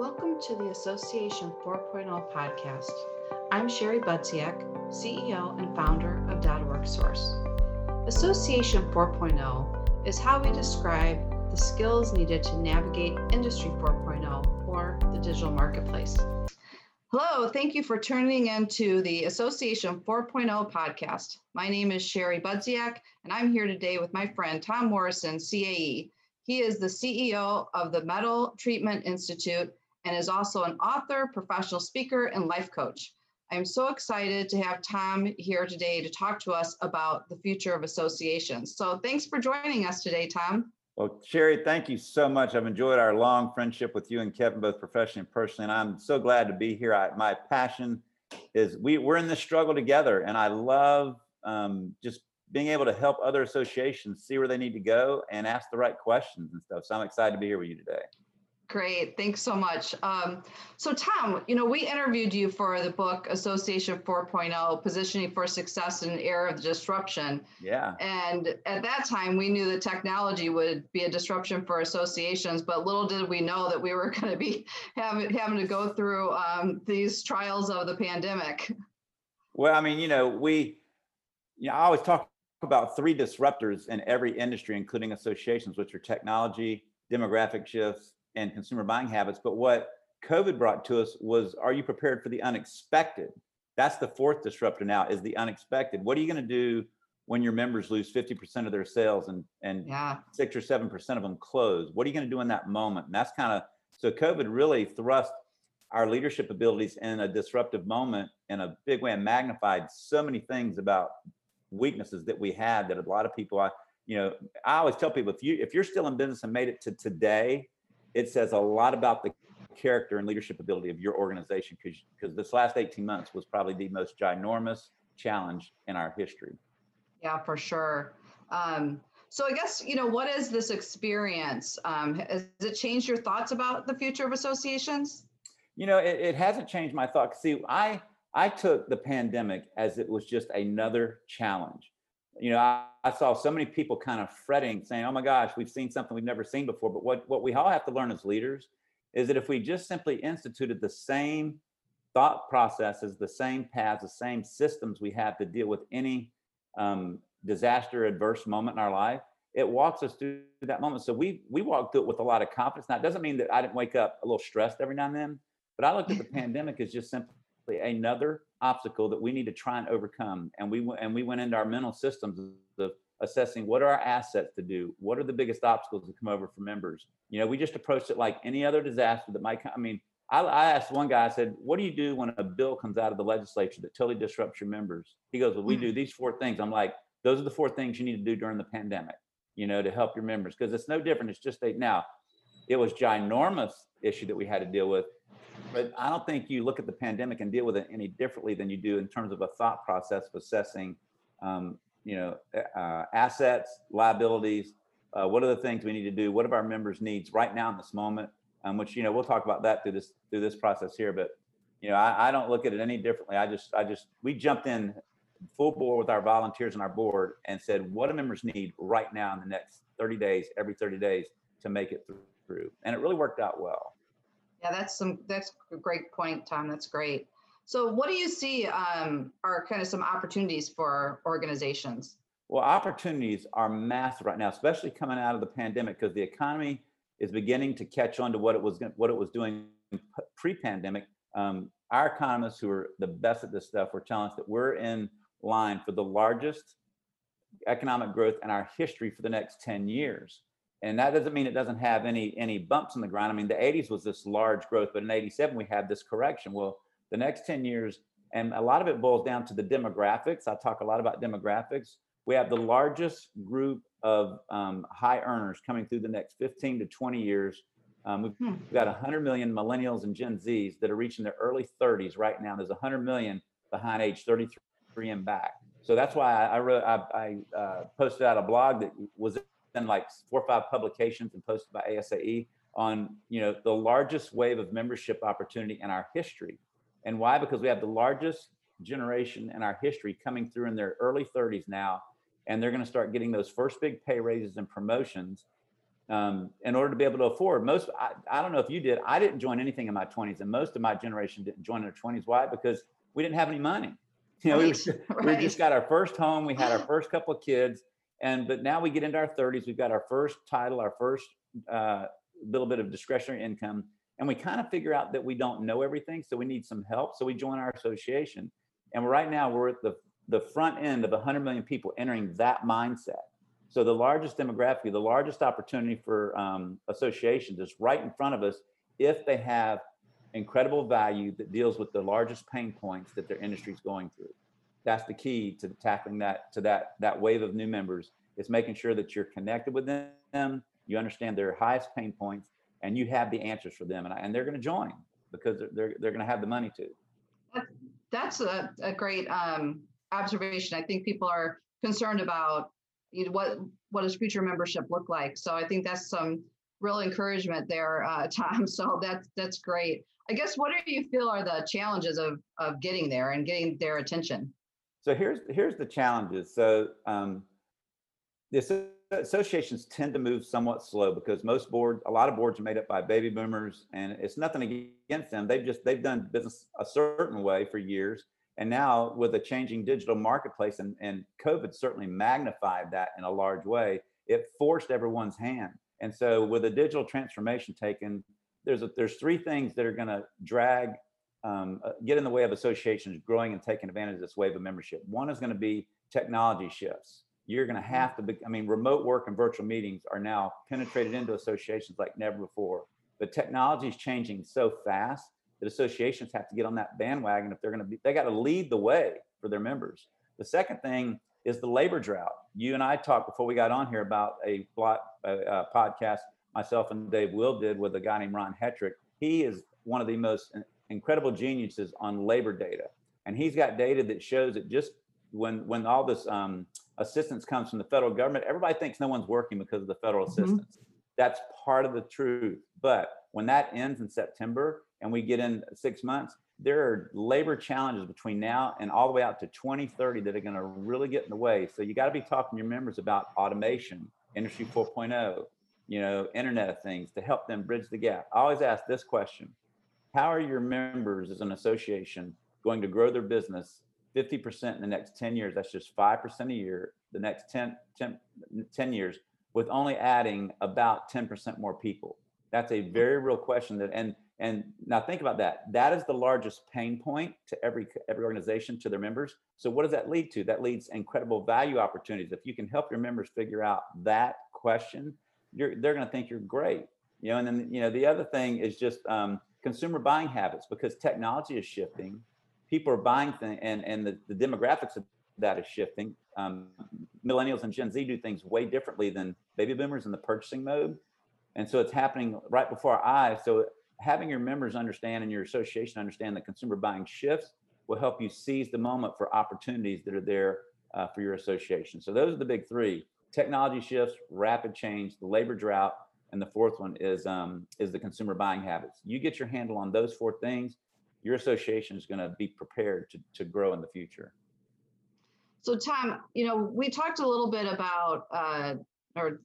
Welcome to the Association 4.0 podcast. I'm Sherry Budziak, CEO and founder of .org Source. Association 4.0 is how we describe the skills needed to navigate Industry 4.0 or the digital marketplace. Hello, thank you for tuning in to the Association 4.0 podcast. My name is Sherry Budziak, and I'm here today with my friend Tom Morrison, CAE. He is the CEO of the Metal Treating Institute and is also an author, professional speaker, and life coach. I'm so excited to have Tom here today to talk to us about the future of associations. So thanks for joining us today, Tom. Well, Sherry, thank you so much. I've enjoyed our long friendship with you and Kevin, both professionally and personally, and I'm so glad to be here. I, my passion is we, we're in this struggle together, and I love um, just being able to help other associations see where they need to go and ask the right questions and stuff. So I'm excited to be here with you today. Great, thanks so much. Um, so Tom, you know, we interviewed you for the book Association 4.0, Positioning for Success in an Era of Disruption. Yeah. And at that time, we knew that technology would be a disruption for associations, but little did we know that we were going to be having, having to go through um, these trials of the pandemic. Well, I mean, you know, we, you know, I always talk about three disruptors in every industry, including associations, which are technology, demographic shifts, and consumer buying habits. But what COVID brought to us was, are you prepared for the unexpected? That's the fourth disruptor now is the unexpected. What are you going to do when your members lose 50% of their sales and, and yeah. six or 7% of them close? What are you going to do in that moment? And that's kind of, so COVID really thrust our leadership abilities in a disruptive moment in a big way and magnified so many things about weaknesses that we had that a lot of people, I, you know, I always tell people if you, if you're still in business and made it to today, it says a lot about the character and leadership ability of your organization because because this last 18 months was probably the most ginormous challenge in our history. Yeah, for sure. Um, so I guess you know what is this experience? Um, has it changed your thoughts about the future of associations? You know, it, it hasn't changed my thought. See, I I took the pandemic as it was just another challenge you know, I, I, saw so many people kind of fretting, saying, "Oh my gosh, we've seen something we've never seen before." But what what we all have to learn as leaders is that if we just simply instituted the same thought processes, the same paths, the same systems we have to deal with any um, disaster, adverse moment in our life, it walks us through that moment. So we we walked through it with a lot of confidence. Now, it doesn't mean that I didn't wake up a little stressed every now and then, but I looked at the pandemic as just simply another obstacle that we need to try and overcome. And we and we went into our mental systems of assessing what are our assets to do, what are the biggest obstacles that come over for members. You know, we just approached it like any other disaster that might come. I mean, I, I asked one guy, I said, "What do you do when a bill comes out of the legislature that totally disrupts your members?" He goes, "Well, we hmm. do these four things." I'm like, "Those are the four things you need to do during the pandemic." You know, to help your members because it's no different. It's just a now. It was ginormous issue that we had to deal with but I don't think you look at the pandemic and deal with it any differently than you do in terms of a thought process of assessing, um, you know, uh, assets, liabilities. Uh, what are the things we need to do? What are our members' needs right now in this moment? Um, which you know we'll talk about that through this through this process here. But you know, I, I don't look at it any differently. I just I just we jumped in full bore with our volunteers and our board and said, what do members need right now in the next 30 days, every 30 days to make it through? And it really worked out well. Yeah, that's some that's a great point, Tom. That's great. So, what do you see um, are kind of some opportunities for organizations? Well, opportunities are massive right now, especially coming out of the pandemic, because the economy is beginning to catch on to what it was what it was doing pre-pandemic. Um, our economists, who are the best at this stuff, were telling us that we're in line for the largest economic growth in our history for the next 10 years and that doesn't mean it doesn't have any any bumps in the ground. I mean, the 80s was this large growth, but in 87 we had this correction. Well, the next 10 years, and a lot of it boils down to the demographics. I talk a lot about demographics. We have the largest group of um, high earners coming through the next 15 to 20 years. Um, we've hmm. got 100 million millennials and Gen Zs that are reaching their early 30s right now. There's 100 million behind age 33 and back. So that's why I, I, wrote, I, I uh, posted out a blog that was in like four or five publications and posted by ASAE on you know the largest wave of membership opportunity in our history. And why? Because we have the largest generation in our history coming through in their early 30s now, and they're going to start getting those first big pay raises and promotions um, in order to be able to afford most I, I don't know if you did i didn't join anything in my 20s and most of my generation didn't join in their 20s why because we didn't have any money you know we, Right, we right. just got our first home we had our first couple of kids and but now we get into our 30s we've got our first title our first uh, little bit of discretionary income and we kind of figure out that we don't know everything so we need some help so we join our association and right now we're at the the front end of 100 million people entering that mindset so the largest demographic, the largest opportunity for um, associations is right in front of us if they have incredible value that deals with the largest pain points that their industry is going through. That's the key to tackling that to that that wave of new members is making sure that you're connected with them, you understand their highest pain points, and you have the answers for them, and, and they're going to join because they're they're, they're going to have the money to. That's a, a great um, observation. I think people are concerned about you know, what what does future membership look like. So I think that's some real encouragement there, uh, Tom. So that's that's great. I guess what do you feel are the challenges of of getting there and getting their attention? So here's here's the challenges. So um, the associations tend to move somewhat slow because most boards, a lot of boards are made up by baby boomers, and it's nothing against them. They've just they've done business a certain way for years, and now with a changing digital marketplace, and and COVID certainly magnified that in a large way. It forced everyone's hand, and so with a digital transformation taken, there's a, there's three things that are going to drag um, uh, get in the way of associations growing and taking advantage of this wave of membership. One is going to be technology shifts. You're going to have to be, I mean, remote work and virtual meetings are now penetrated into associations like never before. But technology is changing so fast that associations have to get on that bandwagon if they're going to be, they got to lead the way for their members. The second thing is the labor drought. You and I talked before we got on here about a, blot, podcast myself and Dave Will did with a guy named Ron Hetrick. He is one of the most incredible geniuses on labor data, and he's got data that shows that just when when all this um, assistance comes from the federal government, everybody thinks no one's working because of the federal Mhm. assistance. That's part of the truth. But when that ends in September and we get in six months, there are labor challenges between now and all the way out to 2030 that are going to really get in the way. So you got to be talking to your members about automation, industry 4.0, you know, Internet of Things to help them bridge the gap. I always ask this question How are your members as an association going to grow their business 50% in the next 10 years? That's just 5% a year, the next 10, 10, 10 years, with only adding about 10% more people. That's a very real question that, and and now think about that. That is the largest pain point to every every organization to their members. So what does that lead to? That leads incredible value opportunities. If you can help your members figure out that question, you're they're going to think you're great. You know, and then you know the other thing is just um, consumer buying habits because technology is shifting. People are buying things, and and the, the demographics of that is shifting. Um, millennials and Gen Z do things way differently than baby boomers in the purchasing mode, and so it's happening right before our eyes. So having your members understand and your association understand that consumer buying shifts will help you seize the moment for opportunities that are there uh, for your association. So those are the big three: technology shifts, rapid change, the labor drought, and the fourth one is um, is the consumer buying habits. You get your handle on those four things, your association is going to be prepared to to grow in the future. So Tom, you know, we talked a little bit about uh, or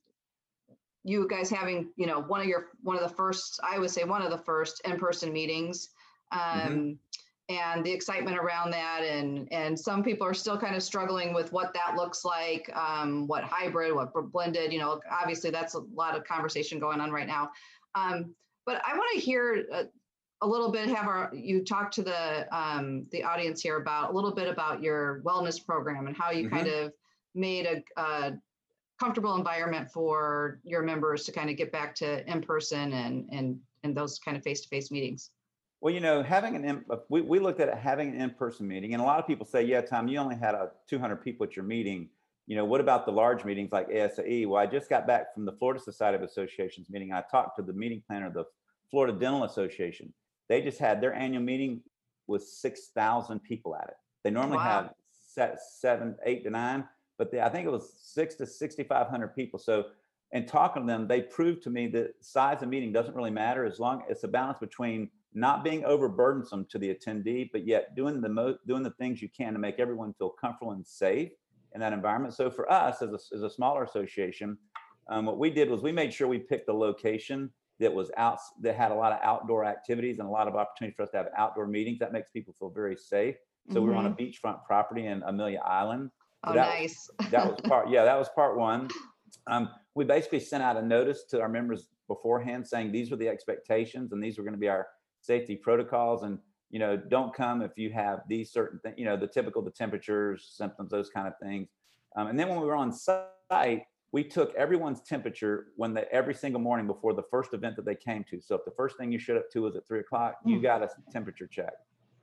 you guys having, you know, one of your one of the first, I would say one of the first in-person meetings. Um, Mhm. And the excitement around that and and some people are still kind of struggling with what that looks like um, what hybrid what blended you know obviously that's a lot of conversation going on right now. Um, but i want to hear a, a little bit have our you talk to the um, the audience here about a little bit about your wellness program and how you kind of made a, a comfortable environment for your members to kind of get back to in person and and and those kind of face-to-face meetings Well, you know, having an in, uh, we, we looked at it, having an in-person meeting, and a lot of people say, "Yeah, Tom, you only had a 200 people at your meeting. You know, what about the large meetings like ASAE?" Well, I just got back from the Florida Society of Associations meeting. I talked to the meeting planner of the Florida Dental Association. They just had their annual meeting with 6,000 people at it. They normally Wow. have set seven, eight to nine, but they, I think it was six to 6,500 people. So, and talking to them, they proved to me that size of meeting doesn't really matter as long as it's a balance between not being overburdensome to the attendee, but yet doing the most, doing the things you can to make everyone feel comfortable and safe in that environment. So for us as a, as a smaller association, Um, what we did was we made sure we picked a location that was out, that had a lot of outdoor activities and a lot of opportunity for us to have outdoor meetings. That makes people feel very safe. So we were on a beachfront property in Amelia Island. Oh, that- nice. That was part, yeah, that was part one. Um, we basically sent out a notice to our members beforehand saying these were the expectations and these were going to be our safety protocols and you know don't come if you have these certain things you know the typical the temperatures symptoms those kind of things um, and then when we were on site we took everyone's temperature when they every single morning before the first event that they came to so if the first thing you showed up to was at three o'clock you Mm. got a temperature check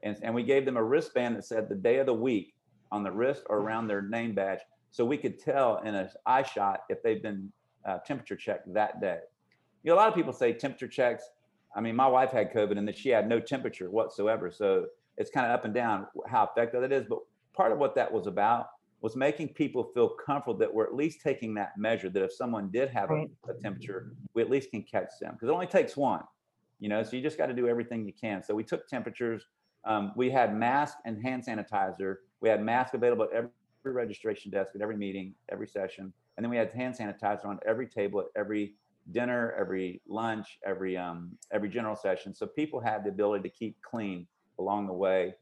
and, and we gave them a wristband that said the day of the week on the wrist or around their name badge so we could tell in an eye shot if they've been uh, temperature checked that day. You know, a lot of people say temperature checks. I mean, my wife had COVID and then she had no temperature whatsoever. So it's kind of up and down how effective that is. But part of what that was about was making people feel comfortable that we're at least taking that measure that if someone did have a, a temperature, we at least can catch them because it only takes one. You know, so you just got to do everything you can. So we took temperatures. Um, we had mask and hand sanitizer. We had mask available at every registration desk at every meeting, every session. And then we had hand sanitizer on every table at every dinner, every lunch, every um, every general session. So people had the ability to keep clean along the way.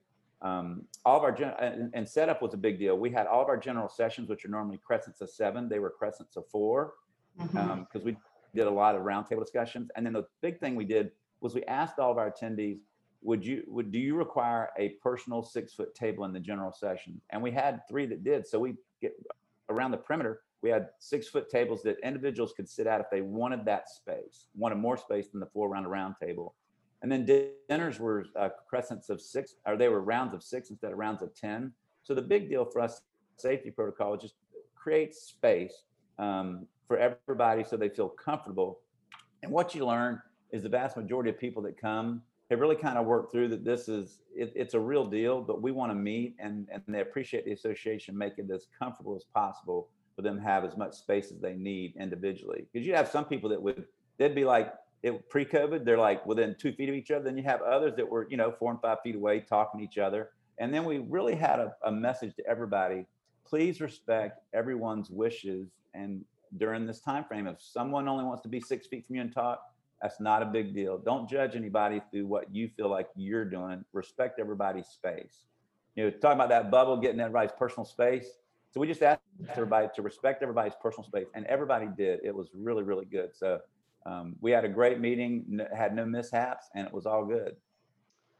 Um, all of our gen- and, and setup was a big deal. We had all of our general sessions, which are normally crescents of seven. They were crescents of four because we did a lot of roundtable discussions. And then the big thing we did was we asked all of our attendees, would you would do you require a personal six foot table in the general session? And we had three that did. So we get around the perimeter, we had six foot tables that individuals could sit at if they wanted that space, wanted more space than the four around a round table. And then dinners were uh, crescents of six, or they were rounds of six instead of rounds of 10. So the big deal for us, safety protocol, just create space um, for everybody so they feel comfortable. And what you learn is the vast majority of people that come have really kind of worked through that this is it, it's a real deal, but we want to meet and and they appreciate the association making as comfortable as possible for them have as much space as they need individually. Because you have some people that would they'd be like it pre-COVID, they're like within two feet of each other. Then you have others that were, you know, four and five feet away talking to each other. And then we really had a, a message to everybody. Please respect everyone's wishes. And during this time frame, if someone only wants to be six feet from you and talk, that's not a big deal. Don't judge anybody through what you feel like you're doing. Respect everybody's space. You know, talking about that bubble, getting everybody's personal space. So we just asked everybody to respect everybody's personal space, and everybody did. It was really, really good. So um, we had a great meeting, had no mishaps, and it was all good.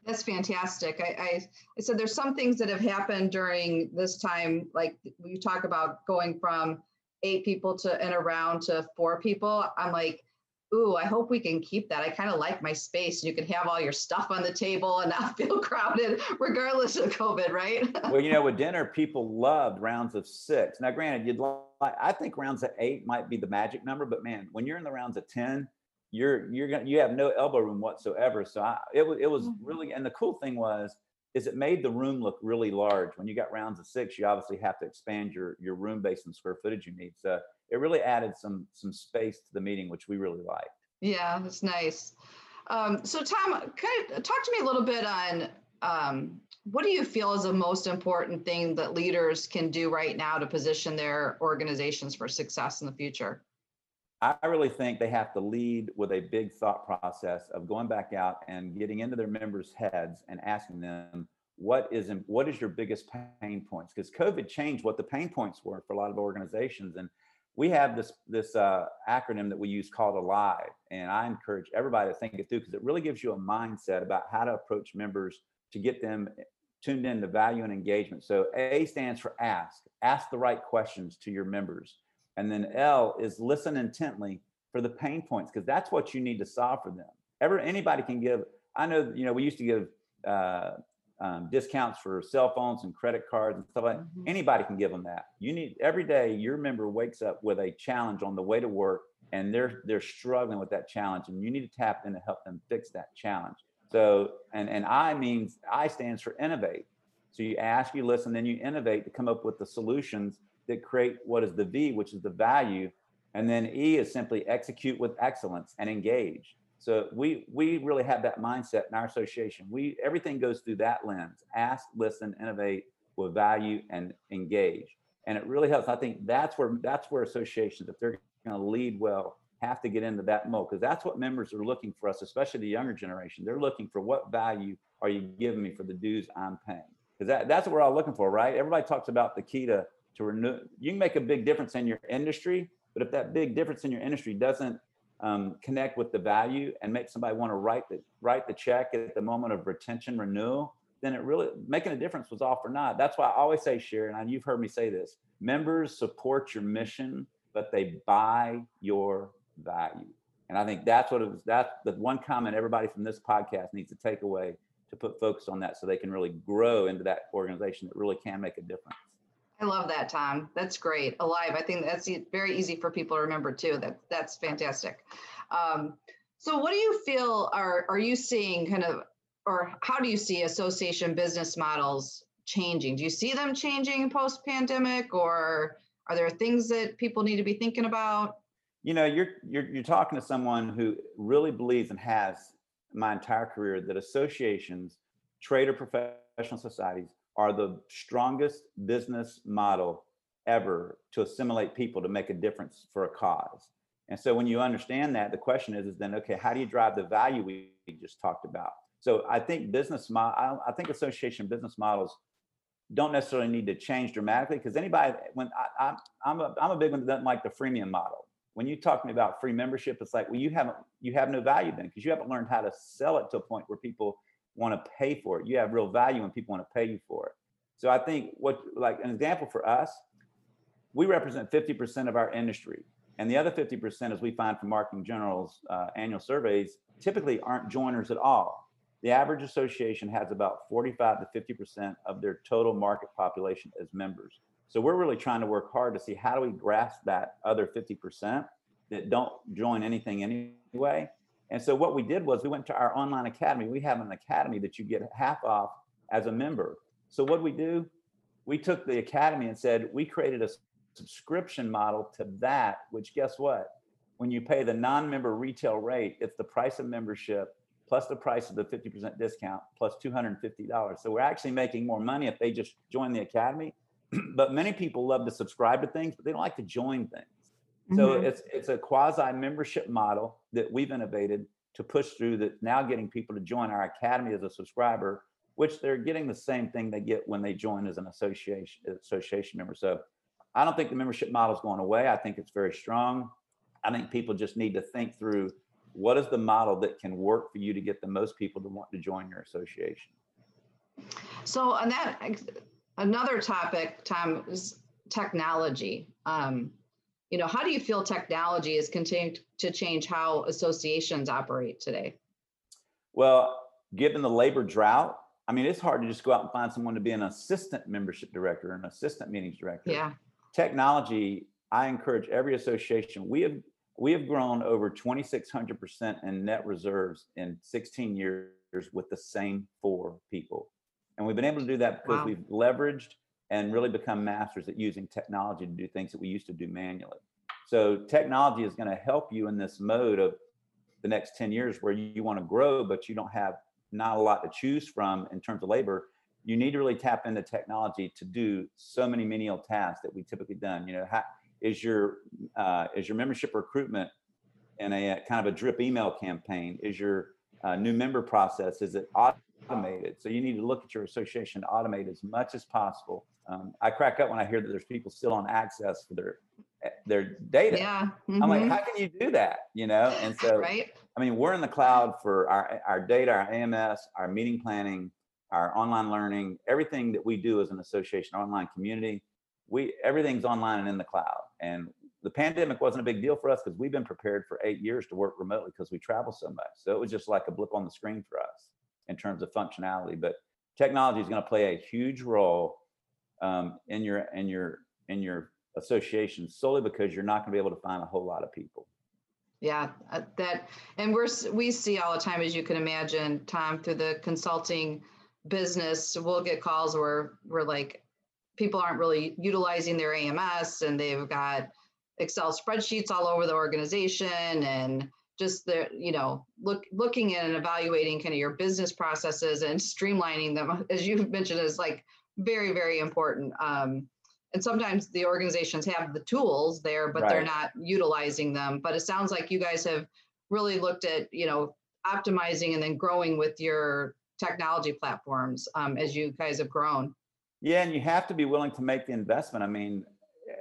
That's fantastic. I, I, I said there's some things that have happened during this time, like we talk about going from eight people to and around to four people. I'm like, ooh, I hope we can keep that. I kind of like my space. You can have all your stuff on the table and not feel crowded, regardless of COVID, right? well, you know, with dinner, people loved rounds of six. Now, granted, you'd like, I think rounds of eight might be the magic number, but man, when you're in the rounds of 10, you're, you're gonna, you have no elbow room whatsoever. So I, it was, it was Mhm. really, and the cool thing was, is it made the room look really large. When you got rounds of six, you obviously have to expand your, your room based on square footage you need. So it really added some, some space to the meeting, which we really liked. Yeah, that's nice. Um, so Tom, of talk to me a little bit on um, what do you feel is the most important thing that leaders can do right now to position their organizations for success in the future? I really think they have to lead with a big thought process of going back out and getting into their members' heads and asking them what is what is your biggest pain points because COVID changed what the pain points were for a lot of organizations and we have this this uh, acronym that we use called Alive and I encourage everybody to think it through because it really gives you a mindset about how to approach members to get them tuned in to value and engagement. So A stands for ask, ask the right questions to your members. And then L is listen intently for the pain points because that's what you need to solve for them. Ever anybody can give. I know you know we used to give uh, um, discounts for cell phones and credit cards and stuff like. that. Mhm. Anybody can give them that. You need every day. Your member wakes up with a challenge on the way to work, and they're they're struggling with that challenge, and you need to tap in to help them fix that challenge. So and and I means I stands for innovate. So you ask, you listen, then you innovate to come up with the solutions that create what is the V, which is the value. And then E is simply execute with excellence and engage. So we we really have that mindset in our association. We everything goes through that lens. Ask, listen, innovate with value and engage. And it really helps. I think that's where that's where associations, if they're going to lead well have to get into that mode because that's what members are looking for us, especially the younger generation. They're looking for what value are you giving me for the dues I'm paying? Because that, that's what we're all looking for, right? Everybody talks about the key to, to renew. You can make a big difference in your industry, but if that big difference in your industry doesn't um, connect with the value and make somebody want to write the write the check at the moment of retention renewal, then it really making a difference was all for not. That's why I always say, Sharon, and you've heard me say this: members support your mission, but they buy your value. And I think that's what it was. That's the one comment everybody from this podcast needs to take away to put focus on that so they can really grow into that organization that really can make a difference. I love that, Tom. That's great. Alive. I think that's very easy for people to remember too. That that's fantastic. Um, so, what do you feel are are you seeing kind of, or how do you see association business models changing? Do you see them changing post pandemic, or are there things that people need to be thinking about? you know you're you're you're talking to someone who really believes and has my entire career that associations trade or professional societies are the strongest business model ever to assimilate people to make a difference for a cause. And so when you understand that the question is is then okay how do you drive the value we just talked about? So i think business model i think association business models don't necessarily need to change dramatically because anybody when I, I, I'm a I'm a big one that doesn't like the freemium model. When you talk to me about free membership, it's like, well, you haven't, you have no value then because you haven't learned how to sell it to a point where people want to pay for it. You have real value when people want to pay you for it. So I think what, like an example for us, we represent 50% of our industry. And the other 50%, as we find from Marketing General's uh, annual surveys, typically aren't joiners at all. The average association has about 45 to 50% of their total market population as members. So we're really trying to work hard to see how do we grasp that other 50% that don't join anything anyway. And so what we did was we went to our online academy. We have an academy that you get half off as a member. So what we do, we took the academy and said we created a subscription model to that, which guess what? When you pay the non-member retail rate, it's the price of membership plus the price of the 50% discount plus $250. So we're actually making more money if they just join the academy but many people love to subscribe to things, but they don't like to join things. Mm-hmm. So it's it's a quasi membership model that we've innovated to push through that now getting people to join our academy as a subscriber, which they're getting the same thing they get when they join as an association association member. So I don't think the membership model is going away. I think it's very strong. I think people just need to think through what is the model that can work for you to get the most people to want to join your association. So on that another topic, Tom, is technology. Um, you know, how do you feel technology is continuing to change how associations operate today? Well, given the labor drought, I mean, it's hard to just go out and find someone to be an assistant membership director, or an assistant meetings director. Yeah. Technology, I encourage every association. We have we have grown over 2,600% in net reserves in 16 years with the same four people. And we've been able to do that because wow. we've leveraged and really become masters at using technology to do things that we used to do manually. So technology is going to help you in this mode of the next 10 years where you want to grow, but you don't have not a lot to choose from in terms of labor. You need to really tap into technology to do so many menial tasks that we typically done. You know, how, is your uh, is your membership recruitment in a, a kind of a drip email campaign? Is your uh, new member process is it automated. So you need to look at your association to automate as much as possible. Um, I crack up when I hear that there's people still on access for their their data. Yeah. Mm-hmm. I'm like, mm-hmm. how can you do that? You know? And so right. I mean, we're in the cloud for our our data, our AMS, our meeting planning, our online learning, everything that we do as an association, online community. We everything's online and in the cloud. And the pandemic wasn't a big deal for us because we've been prepared for eight years to work remotely because we travel so much. So it was just like a blip on the screen for us in terms of functionality. But technology is going to play a huge role um, in your in your in your association solely because you're not going to be able to find a whole lot of people. Yeah, uh, that and we're we see all the time, as you can imagine, Tom, through the consulting business, we'll get calls where we're like, people aren't really utilizing their AMS and they've got Excel spreadsheets all over the organization and just the you know look looking at and evaluating kind of your business processes and streamlining them as you mentioned is like very very important um, and sometimes the organizations have the tools there, but they're not utilizing them. But it sounds like you guys have really looked at, you know, optimizing and then growing with your technology platforms um, as you guys have grown. Yeah, and you have to be willing to make the investment. I mean,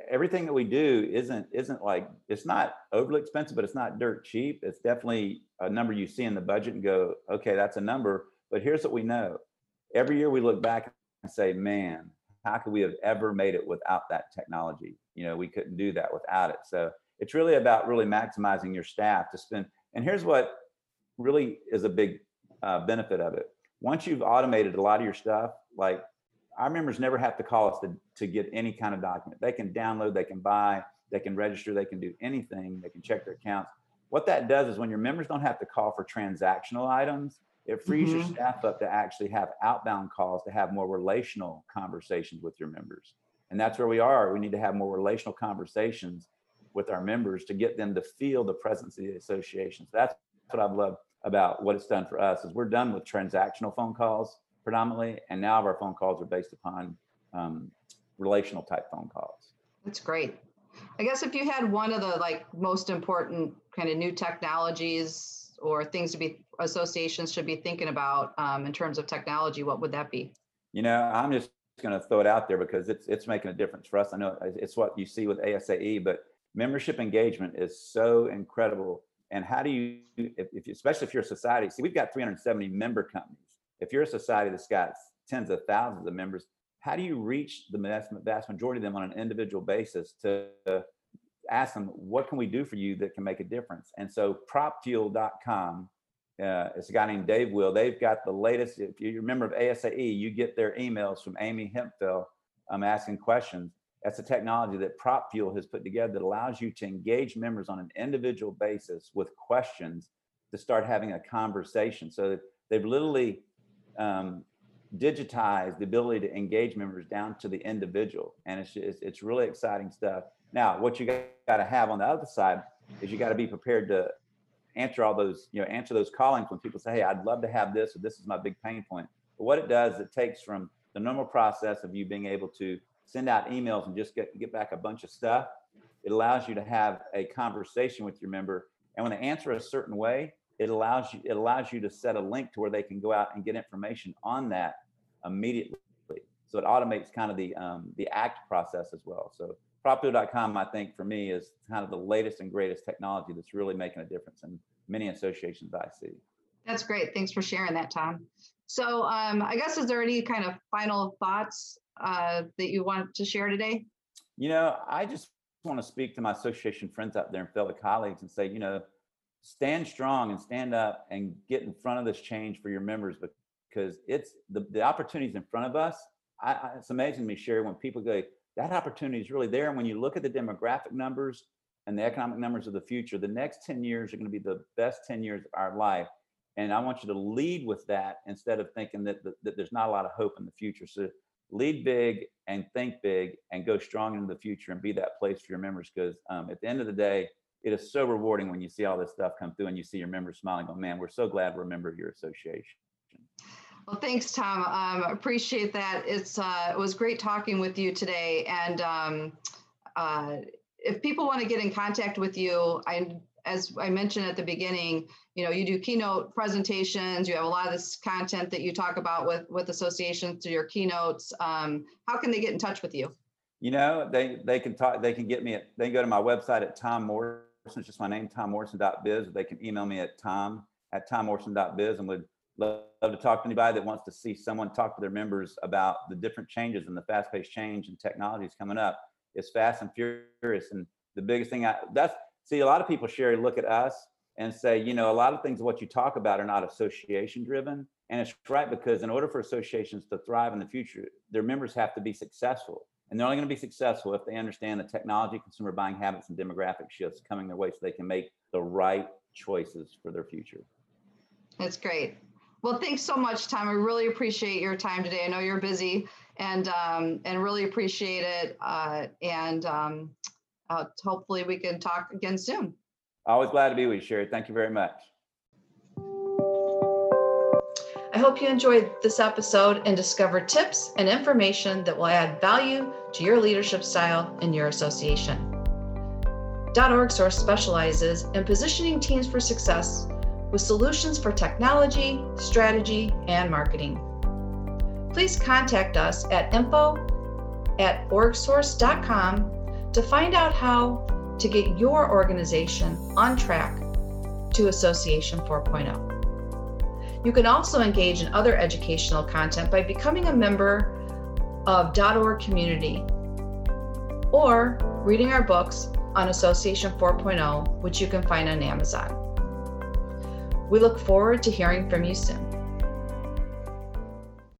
everything that we do isn't isn't like it's not overly expensive, but it's not dirt cheap. It's definitely a number you see in the budget and go, okay, that's a number. But here's what we know: every year we look back and say, man, how could we have ever made it without that technology? You know, we couldn't do that without it. So it's really about really maximizing your staff to spend. And here's what really is a big uh, benefit of it. Once you've automated a lot of your stuff, like our members never have to call us to, to get any kind of document. They can download, they can buy, they can register, they can do anything, they can check their accounts. What that does is when your members don't have to call for transactional items, it frees your Mhm. staff up to actually have outbound calls to have more relational conversations with your members. And that's where we are. We need to have more relational conversations with our members to get them to feel the presence of the associations. That's what I've loved about what it's done for us is we're done with transactional phone calls predominantly, and now our phone calls are based upon um, relational type phone calls. That's great. I guess if you had one of the like most important kind of new technologies or things to be associations should be thinking about um, in terms of technology, what would that be? You know, I'm just going to throw it out there because it's it's making a difference for us. I know it's what you see with ASAE, but membership engagement is so incredible. And how do you, if, if you, especially if you're a society, see, we've got 370 member companies. If you're a society that's got tens of thousands of members, how do you reach the vast, majority of them on an individual basis to ask them, what can we do for you that can make a difference? And so propfuel.com, uh, it's a guy named Dave Will. They've got the latest. If you're a member of ASAE, you get their emails from Amy Hempfell um, asking questions. That's a technology that PropFuel has put together that allows you to engage members on an individual basis with questions to start having a conversation. So they've literally um, digitized the ability to engage members down to the individual, and it's it's, it's really exciting stuff. Now, what you got to have on the other side is you got to be prepared to answer all those, you know, answer those callings when people say, "Hey, I'd love to have this," or "This is my big pain point." But what it does, it takes from the normal process of you being able to send out emails and just get get back a bunch of stuff. It allows you to have a conversation with your member, and when they answer a certain way, it allows you it allows you to set a link to where they can go out and get information on that immediately. So it automates kind of the um, the act process as well. So propfuel.com, I think for me is kind of the latest and greatest technology that's really making a difference in many associations I see. That's great. Thanks for sharing that, Tom. So um, I guess is there any kind of final thoughts uh, that you want to share today? You know, I just want to speak to my association friends out there and fellow colleagues and say, you know, stand strong and stand up and get in front of this change for your members because it's the, the opportunities in front of us. I, I, it's amazing to me, Sherry, when people go, that opportunity is really there. And when you look at the demographic numbers and the economic numbers of the future, the next 10 years are going to be the best 10 years of our life. And I want you to lead with that instead of thinking that, that, that there's not a lot of hope in the future. So lead big and think big and go strong into the future and be that place for your members. Because um, at the end of the day, it is so rewarding when you see all this stuff come through and you see your members smiling, go, man, we're so glad we're a member of your association. Well, thanks, Tom. Um, appreciate that. It's uh, it was great talking with you today. And um, uh, if people want to get in contact with you, I as I mentioned at the beginning, you know, you do keynote presentations. You have a lot of this content that you talk about with with associations through your keynotes. Um, how can they get in touch with you? You know, they they can talk. They can get me at. They can go to my website at Tom It's just my name, tommorrison.biz. Or they can email me at tom at tommorrison.biz, and would love to talk to anybody that wants to see someone talk to their members about the different changes and the fast-paced change and technologies coming up. It's fast and furious, and the biggest thing I that's see a lot of people Sherry look at us and say, you know, a lot of things what you talk about are not association driven, and it's right because in order for associations to thrive in the future, their members have to be successful. And they're only going to be successful if they understand the technology, consumer buying habits, and demographic shifts coming their way so they can make the right choices for their future. That's great. Well, thanks so much, Tom. I really appreciate your time today. I know you're busy and um, and really appreciate it. Uh, and um, uh, hopefully we can talk again soon. Always glad to be with you, Sherry. Thank you very much. Hope you enjoyed this episode and discovered tips and information that will add value to your leadership style in your association. .org Source specializes in positioning teams for success with solutions for technology, strategy, and marketing. Please contact us at info at orgsource.com to find out how to get your organization on track to Association 4.0. You can also engage in other educational content by becoming a member of .org community or reading our books on Association 4.0, which you can find on Amazon. We look forward to hearing from you soon.